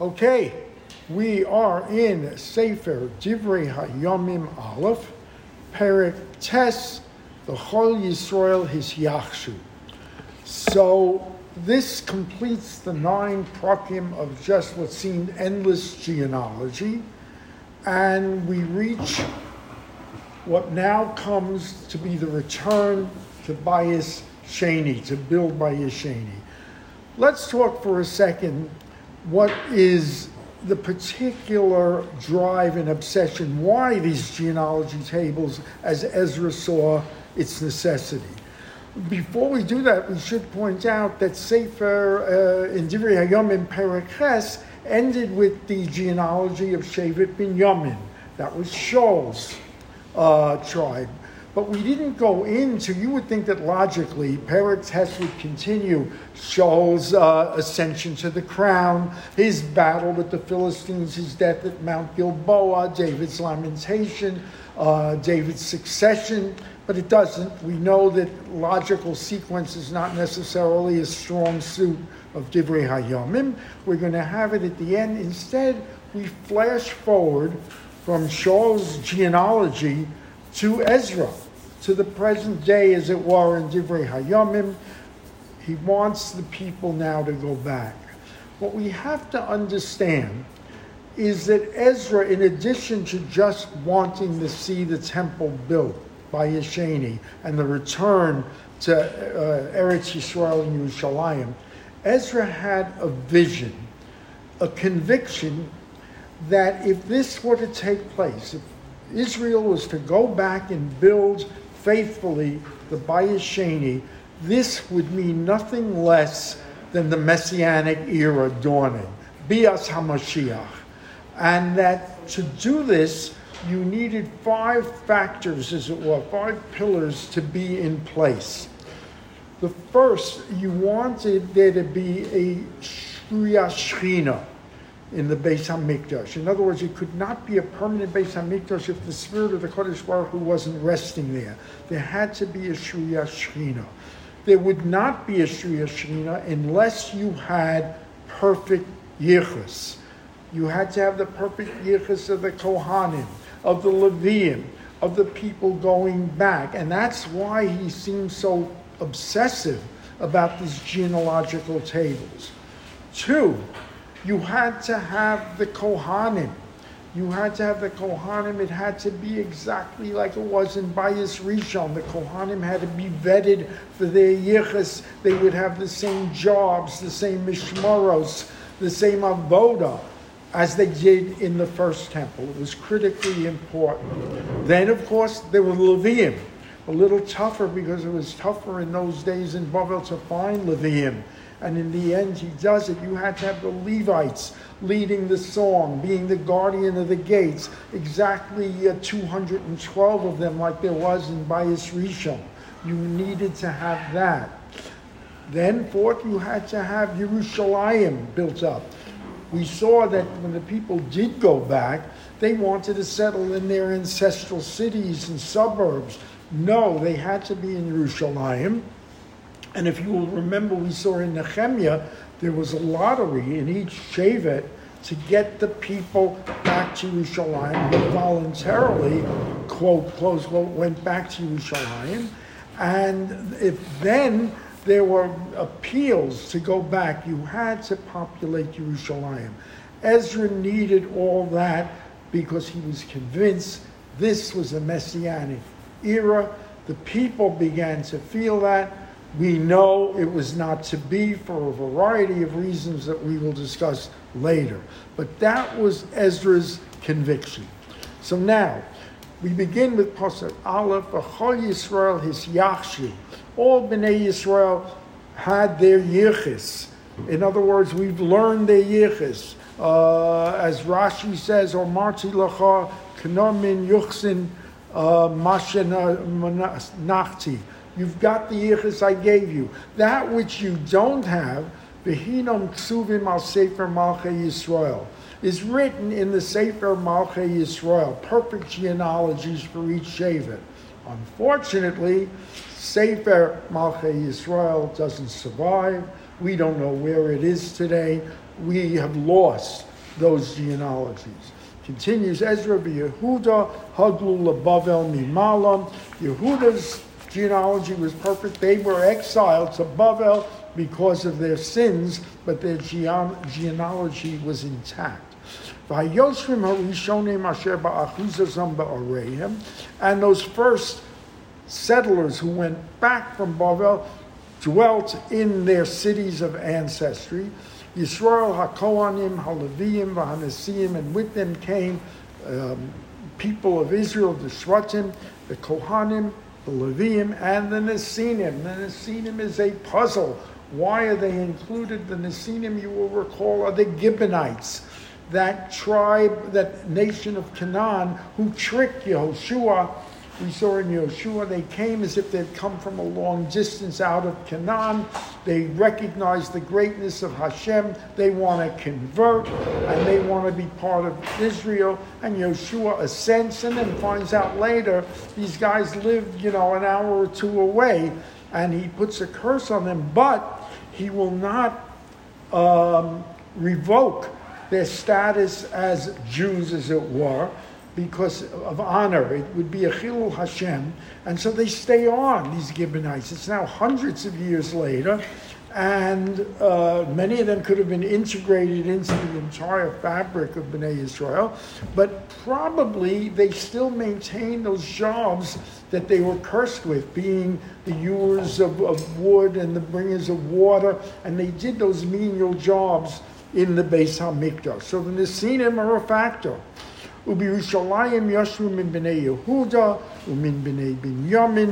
Okay, we are in Sefer Divrei Hayomim Aleph, Perik Tes, the Chol Yisrael His Yachshu. So this completes the nine prakim of just what seemed endless genealogy, and we reach what now comes to be the return to Bayis Sheni, to build Bayis Sheni. Let's talk for a second what is the particular drive and obsession, why these genealogy tables, as Ezra saw its necessity. Before we do that, we should point out that Sefer uh, in Divrei Hayomim Perek Ches ended with the genealogy of Shevet bin Yamin. That was Shaul's uh, tribe. But we didn't go into, you would think that logically, Peretz would continue Shaul's uh, ascension to the crown, his battle with the Philistines, his death at Mount Gilboa, David's lamentation, uh, David's succession, but it doesn't. We know that logical sequence is not necessarily a strong suit of Divrei Hayomim. We're going to have it at the end. Instead, we flash forward from Shaul's genealogy to Ezra, to the present day, as it were, in Divrei Hayomim. He wants the people now to go back. What we have to understand is that Ezra, in addition to just wanting to see the temple built Bayis Sheni and the return to uh, Eretz Yisrael and Yerushalayim, Ezra had a vision, a conviction that if this were to take place, if Israel was to go back and build faithfully the Bayis Sheni, this would mean nothing less than the Messianic era dawning, Bias HaMashiach. And that to do this, you needed five factors, as it were, five pillars to be in place. The first, you wanted there to be a Shriya in the Beis Hamikdash. In other words, it could not be a permanent Beis Hamikdash if the spirit of the Kodesh Baruch Hu wasn't resting there. There had to be a Shriya Shechina. There would not be a Shriya Shechina unless you had perfect Yichus. You had to have the perfect Yichus of the Kohanim, of the Leviim, of the people going back. And that's why he seems so obsessive about these genealogical tables. Two, you had to have the Kohanim. You had to have the Kohanim. It had to be exactly like it was in Bayis Rishon. The Kohanim had to be vetted for their yichus. They would have the same jobs, the same mishmaros, the same avoda as they did in the first temple. It was critically important. Then, of course, there were Levium. A little tougher because it was tougher in those days in Bavel to find Levium and in the end, he does it. You had to have the Levites leading the song, being the guardian of the gates, exactly uh, 212 of them, like there was in Bayis Rishon. You needed to have that. Then, fourth, you had to have Yerushalayim built up. We saw that when the people did go back, they wanted to settle in their ancestral cities and suburbs. No, they had to be in Yerushalayim. And if you will remember, we saw in Nehemiah, there was a lottery in each Shevet to get the people back to Yerushalayim who voluntarily, quote, close quote, went back to Yerushalayim. And if then there were appeals to go back, you had to populate Yerushalayim. Ezra needed all that because he was convinced this was a messianic era. The people began to feel that we know it was not to be for a variety of reasons that we will discuss later. But that was Ezra's conviction. So now, we begin with Pasuk Aleph, Achol Yisrael his Yachshu. All Bnei Yisrael had their yichis. In other words, we've learned their yichis. Uh, as Rashi says, or Marti Lacha, Kenomin Yuchsin, uh, Mashena Nachti. You've got the yichus I gave you. That which you don't have, Behinom Ksuvim al Sefer Malchei Yisrael, is written in the Sefer Malchei Yisrael, perfect genealogies for each Shevet. Unfortunately, Sefer Malchei Yisrael doesn't survive. We don't know where it is today. We have lost those genealogies. Continues Ezra Yehuda Haglu Bavel Mimalam. Yehuda's genealogy was perfect. They were exiled to Bavel because of their sins, but their genealogy was intact. And those first settlers who went back from Bavel dwelt in their cities of ancestry. Yisrael HaKohanim, HaLeviim, VaHanesiim, and with them came um, people of Israel, the Shvatim, the Kohanim, the Leviim, and the Nesinim. The Nesinim is a puzzle. Why are they included? The Nesinim, you will recall, are the Gibeonites, that tribe, that nation of Canaan, who tricked Yehoshua we saw in Yeshua, they came as if they'd come from a long distance out of Canaan. They recognize the greatness of Hashem. They want to convert and they want to be part of Israel. And Yeshua assents and then finds out later these guys live, you know, an hour or two away. And he puts a curse on them, but he will not um, revoke their status as Jews, as it were because of honor. It would be a chilul Hashem. And so they stay on, these Gibeonites. It's now hundreds of years later, and uh, many of them could have been integrated into the entire fabric of Bnei Israel, but probably they still maintain those jobs that they were cursed with, being the hewers of, of wood and the bringers of water, and they did those menial jobs in the Beis HaMikdash. So the Nesinim are a factor. ובירושלים ישבו מן בני יהודה ומן בני בנימין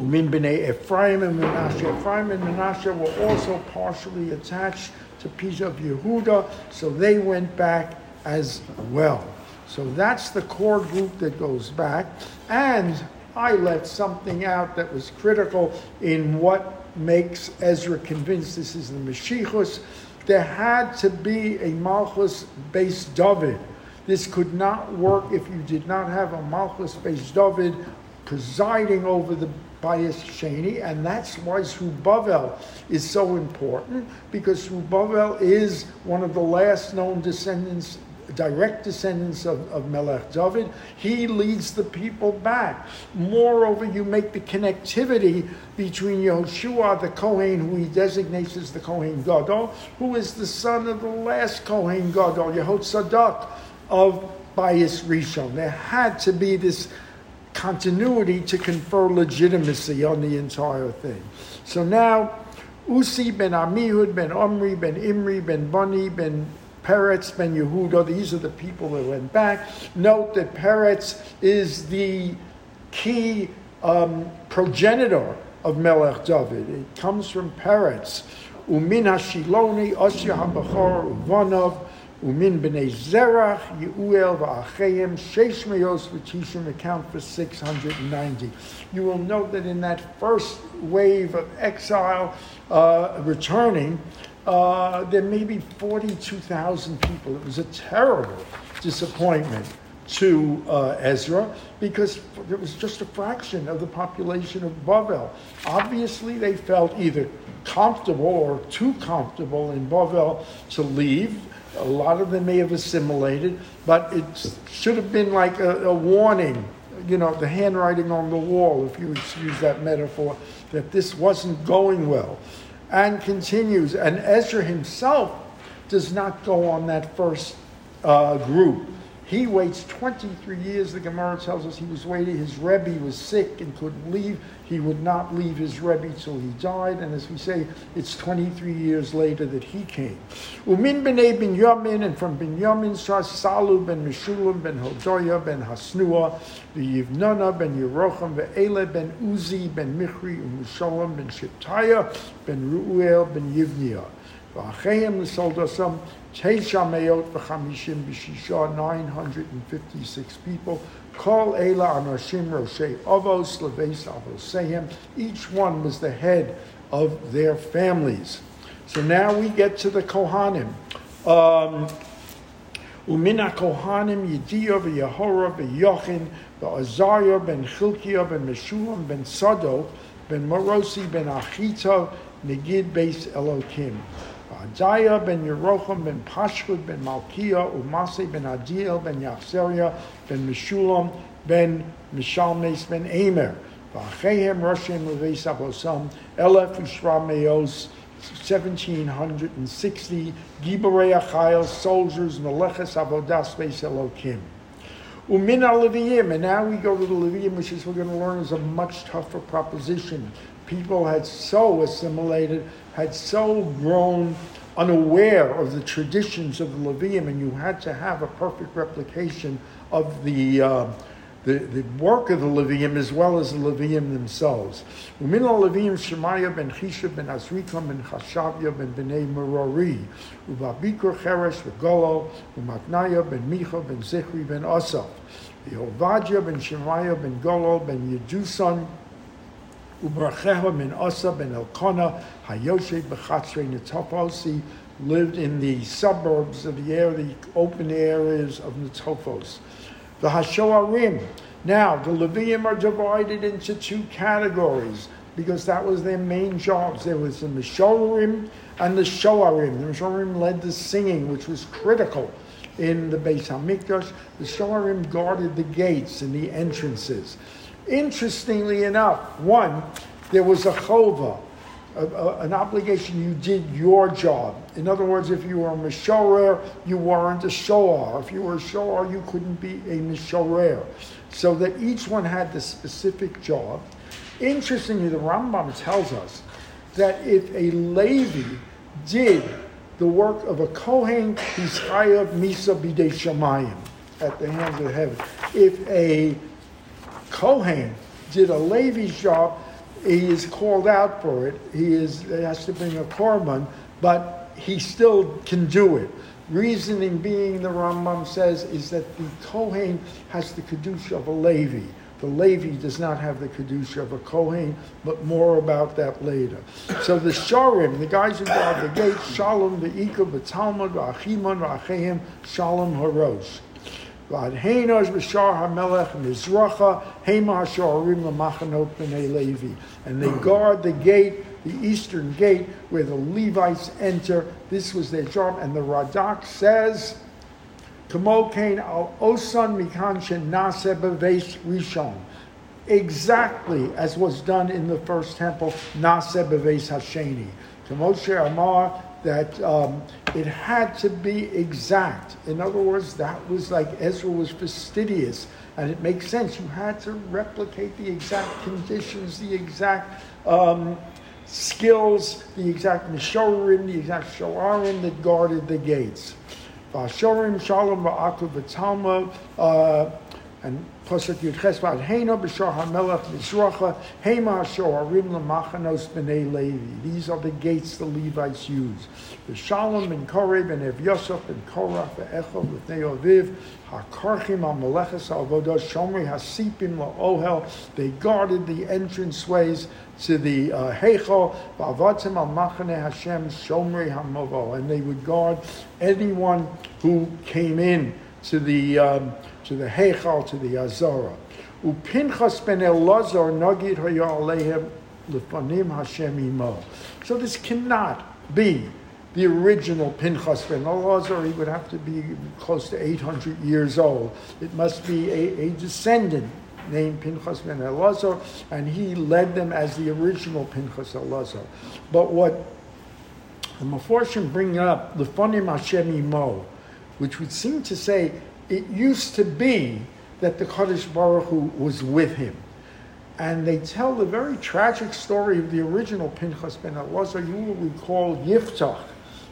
ומן בני Ephraim and Manasseh. Ephraim and Manasseh were also partially attached to piece of Yehuda, so they went back as well. So that's the core group that goes back. And I let something out that was critical in what makes Ezra convinced this is the Mashiachus. There had to be a Malchus Beis David this could not work if you did not have a Malchus Beis David presiding over the Bayis Sheni, and that's why Zerubbabel is so important because Zerubbabel is one of the last known descendants, direct descendants of, of Melech David. He leads the people back. Moreover, you make the connectivity between Yehoshua, the Kohen, who he designates as the Kohen Gadol, who is the son of the last Kohen Gadol, Yehotzadak of Bayis Rishon. There had to be this continuity to confer legitimacy on the entire thing. So now, Usi ben Amihud, ben Omri, ben Imri, ben Bani, ben Peretz, ben Yehuda, these are the people that went back. Note that Peretz is the key um, progenitor of Melech David. It comes from Peretz. Umin Hashiloni, Osya HaBachor, Uvanov, Umin b'nei Zerach, Yeuel v'acheim, Sheish Meyos v'tishim account for 690. You will note that in that first wave of exile uh, returning, uh, there may be 42,000 people. It was a terrible disappointment to uh, Ezra because it was just a fraction of the population of Bavel. Obviously, they felt either comfortable or too comfortable in Bavel to leave a lot of them may have assimilated, but it should have been like a, a warning, you know, the handwriting on the wall, if you excuse that metaphor, that this wasn't going well. And continues, and Ezra himself does not go on that first uh, group. He waits 23 years. The Gemara tells us he was waiting. His Rebbe was sick and couldn't leave. He would not leave his Rebbe till he died. And as we say, it's 23 years later that he came. Umin b'nei bin Yamin, and from bin Yamin, Salu ben Meshulam ben Hodoya ben Hasnua, the Yivnana ben Yerocham, Ve'ele ben Uzi ben Michri, Umushalam ben Shitaya, ben Ru'el ben Yivniah. L'soldasam, Teisha Meot v'chamishim b'shisha, 956 people. Kol Ela Anashim Roshei Avos Leves Avoseim. Each one was the head of their families. So now we get to the Kohanim. Um, Umina Kohanim Yediyah v'Yehora v'Yochin v'Azariah ben Chilkiah ben Meshulam ben ben Morosi ben Negid Beis Elokim. Adaya ben Yerocham ben Pashkud ben Malkiah, Umase ben Adiel ben Yachzeria ben Meshulam ben Mishalmes ben Emer. V'achehem Roshim Levi Sabosam, Elef Ushra Meos, 1760, Giborei Achayel, soldiers, Meleches Avodas Beis. Umin Leviyim, and now we go to the Leviyim, which is we're going to learn is a much tougher proposition. People had so assimilated, had so grown unaware of the traditions of the Leviyim, and you had to have a perfect replication of the. Uh, the, the work of the Levium as well as the Levium themselves. Umin Levium Shemaiah ben Chisha ben Azrikam ben Chashavya ben Bnei Merori, Ubabikur Cheresh V'Golo, Umatnaya ben Micha ben Zichri ben Asaf, Yehovadja ben Shemaiah ben Golo ben Yedusan, Ubracheha ben Asa ben Elkana, Hayoshe bechatzre Netoposi, lived in the suburbs of the area, the open areas of Netopos the Hashoarim. Now, the Levium are divided into two categories because that was their main jobs. There was the Mishorim and the Shoarim. The Mishorim led the singing, which was critical in the Beis Hamikdash. The Shoarim guarded the gates and the entrances. Interestingly enough, one, there was a chova, a, a, an obligation, you did your job. In other words, if you were a Mishorer, you weren't a Shoar. If you were a Shoar, you couldn't be a Mishorer. So that each one had the specific job. Interestingly, the Rambam tells us that if a Levi did the work of a Kohen, he's chayav misa bidei shamayim, at the hands of heaven. If a Kohen did a Levi's job, he is called out for it. He is has to bring a korban, but he still can do it. Reasoning being, the Rambam says, is that the Kohen has the kedusha of a Levi. The Levi does not have the kedusha of a Kohen, but more about that later. So the Shorim, the guys who guard the gate, Shalom, the Ika, the Talmud, Achimon, the Shalom Harosh. And they guard the gate, the eastern gate, where the Levites enter. This was their job. And the Radak says, kain mikan rishon. Exactly as was done in the first temple, nase beves hasheni. Kamo Amar, that um, it had to be exact. In other words, that was like Ezra was fastidious, and it makes sense. You had to replicate the exact conditions, the exact um, skills, the exact mishorim, the exact shoarim that guarded the gates. Vashorim shalom va'akuv v'talma, uh, and Pasuk Yud Ches Heina b'shar hamelech mizracha hema shoarim lemachanos b'nei Levi. These are the gates the Levites use. The Shalom and Koreh and Ev Yosef ben Korach ve'echel v'nei Oviv hakarchim al meleches avodah shomri hasipim la'ohel. They guarded the entranceways to the uh, Heichal v'avatzim al machane Hashem shomri hamovo. And they would guard anyone who came in to the um, to the Heichal, to the Azara. Upinchas ben Elazar nagid lefanim Hashem imo. So this cannot be the original Pinchas ben Elazar. He would have to be close to 800 years old. It must be a, a descendant named Pinchas ben Elazar, and he led them as the original Pinchas Elazar. But what the Meforshim bring up, the Fanim Hashem imo, which would seem to say it used to be that the Kaddish Baruch Hu was with him. And they tell the very tragic story of the original Pinchas ben Elazar. You will recall Yiftach,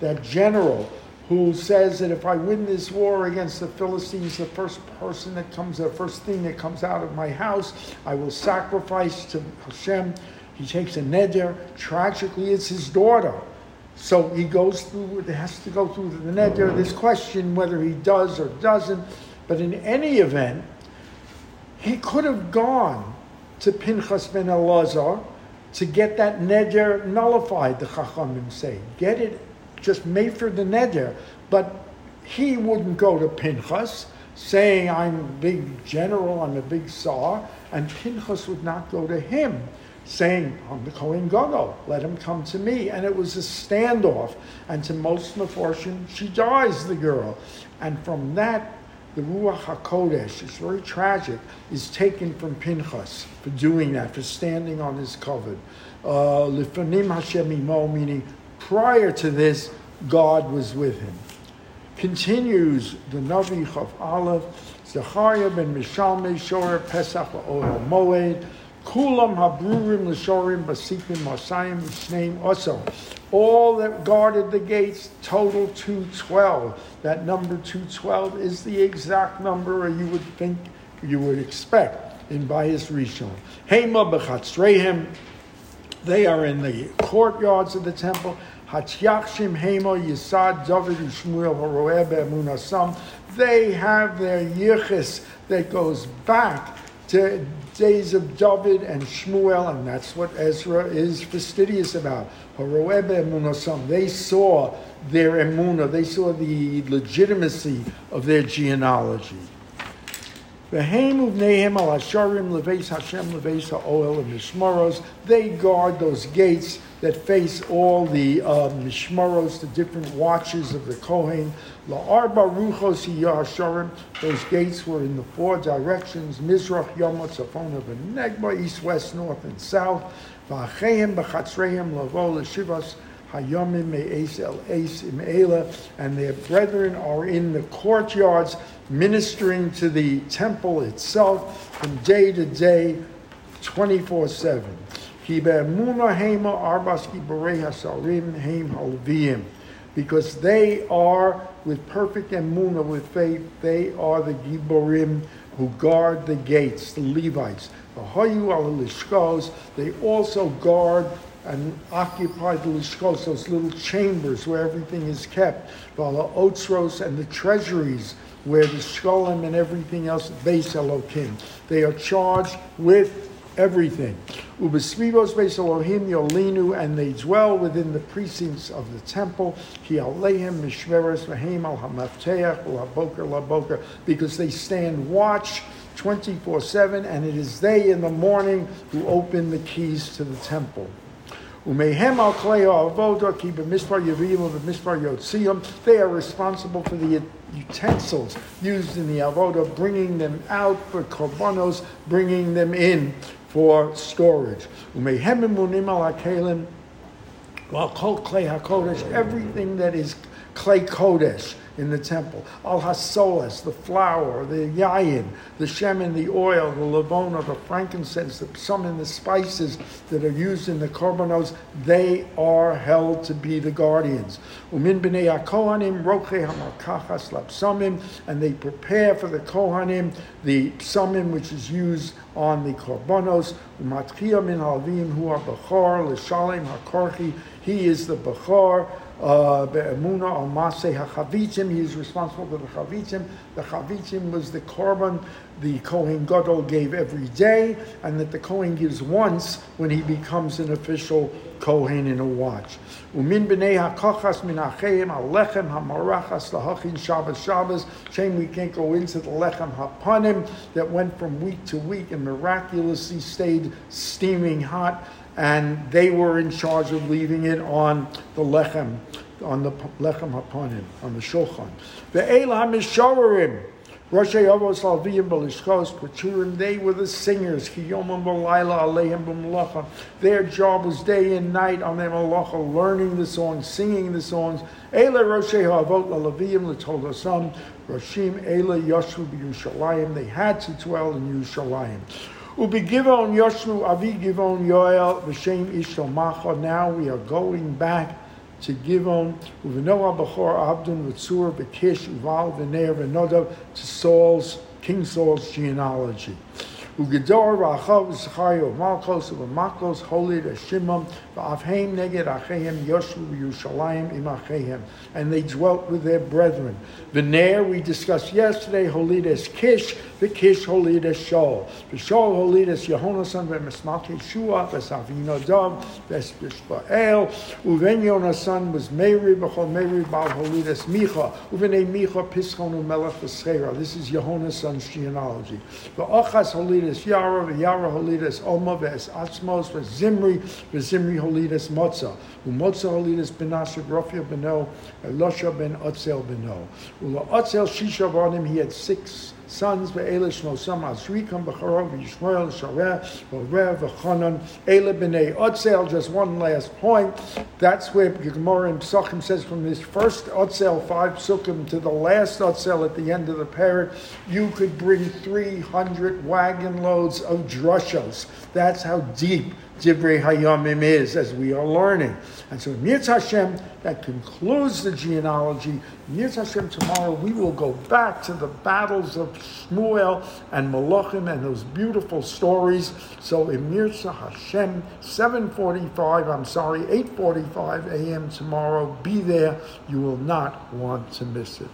that general who says that if I win this war against the Philistines, the first person that comes, the first thing that comes out of my house, I will sacrifice to Hashem. He takes a neder. Tragically, it's his daughter so he goes through, it has to go through the net. There, this question whether he does or doesn't. But in any event, he could have gone to Pinchas ben Elazar to get that neder nullified, the Chachamim say. Get it, just made for the neder. But he wouldn't go to Pinchas saying, I'm a big general, I'm a big Tsar, and Pinchas would not go to him. Saying, I'm the Kohen Gadol, let him come to me. And it was a standoff. And to most Meforshim, she dies, the girl. And from that, the Ruach HaKodesh, it's very tragic, is taken from Pinchas for doing that, for standing on his kavod. Uh, Lifanim Hashem imo, meaning prior to this, God was with him. Continues the Navi of Aleph, Zechariah ben Mishalme, Shor Pesach Ohel Moed, Kulam Habrurim Lishorim Basikim Masayim Shneim also. All that guarded the gates, total 212. That number 212 is the exact number you would think, you would expect in Bayis Rishon. Hema Bechatzrehem, they are in the courtyards of the temple. Hatyachshim Hema Yisad David Shmuel Horoebe Munasam. They have their yichis that goes back to days of David and Shmuel, and that's what Ezra is fastidious about. They saw their emuna, they saw the legitimacy of their genealogy. They guard those gates that face all the um, mishmaros, the different watches of the Kohen. La'arba ruchos yasharim. Those gates were in the four directions: Mizrach, Yomot, Tzafona, Negba, east, west, north, and south. V'acheim b'chatzreim lavo l'shivas hayomim me'es el es im'ela. And their brethren are in the courtyards ministering to the temple itself from day to day, 24 7 because they are with perfect emuna, with faith, they are the giborim who guard the gates, the Levites. The hayu al lishkos, they also guard and occupy the lishkos, those little chambers where everything is kept. The otsros and the treasuries where the shkolim and everything else, base elokim. They are charged with everything. Ubesvivos beis Elohim yolinu, and they dwell within the precincts of the temple. Ki alehem mishmeres v'heim al hamafteach laboker laboker, because they stand watch 24-7, and it is they in the morning who open the keys to the temple. Umehem al avoda ki b'mispar yavim b'mispar yotziim. They are responsible for the utensils used in the avoda, bringing them out for korbanos, bringing them in for storage. Umehem imunim al akelim. Everything that is clay kodesh in the temple. Al hasolas, the flour, the yayin, the shemen, the oil, the lavona, the frankincense, the, some in the spices that are used in the korbanos, they are held to be the guardians. Umin b'nei kohanim roche hamakachas lapsamim, and they prepare for the kohanim the psamim which is used on the korbanos. Umatchia min halvim hu ha-bachar l'shalem ha He is the bachar Uh, Be'emuna al Maseh HaChavitzim. He is responsible for the Chavitzim. The Chavitzim was the korban the Kohen Gadol gave every day, and that the Kohen gives once when he becomes an official Kohen in a watch. Umin b'nei ha'kochas min ha'cheim ha'lechem ha'marachas lahachin Shabbos Shabbos. Shame we can't go into the lechem ha'panim that went from week to week and miraculously stayed steaming hot and they were in charge of leaving it on the lechem, on the lechem hapanim, on the shulchan. The elam misharim. Roshei Avos Alviyim Balishkos Paturim, they were the singers. Kiyomim Balayla Aleim B'malacha. Their job was day and night on their malacha, learning the songs, singing the songs. Eila Roshei Havot Lalaviyim Latolosam. Roshim Eila Yoshu B'Yushalayim. They had to dwell in Yushalayim. Ubigivon Yoshua Avi Givon Yoel V'Shem Ishtomacha. Now we are going back to Givon Uvenoah Bechor Abdun V'Tzur V'Kish Uval V'Ner V'Nodav to Saul's King Saul's genealogy. Holy and they dwelt with their brethren. V'Ner we discussed yesterday Holides Kish the Kish Holides Shaul. The Shaul Holides Yehonasan V'Mismalke Shua V'Savino Dov V'Espishbael Uven Yonasan was Mary B'Chol Mary Baal Holides Micha. Uven Micha Pischon Umelech V'Schera this is Yehonason's genealogy. The Ochas Holides holidas Yara, Yara holidas Oma, Ves Atzmos, Ves Zimri, Zimri holidas Motza. Umotza holidas Ben Rafia Beno, Elosha ben Otzel Beno. Ula Otzel Shisha Vanim, he had six sons ve'ele shmosam azrikam b'charov v'yishmael shareh v'rev v'chanan ele b'nei otzel. Just one last point. That's where Gemara in Psachim says from this first otzel five sukkim to the last otzel at the end of the parak, you could bring three hundred wagon loads of drushos. That's how deep Divrei Hayamim is, as we are learning. And so, Mirz Hashem, that concludes the genealogy. Mirz Hashem, tomorrow we will go back to the battles of Shmuel and Malachim and those beautiful stories. So, in Mirz Hashem, 7.45, I'm sorry, 8.45 a.m. tomorrow, be there. You will not want to miss it.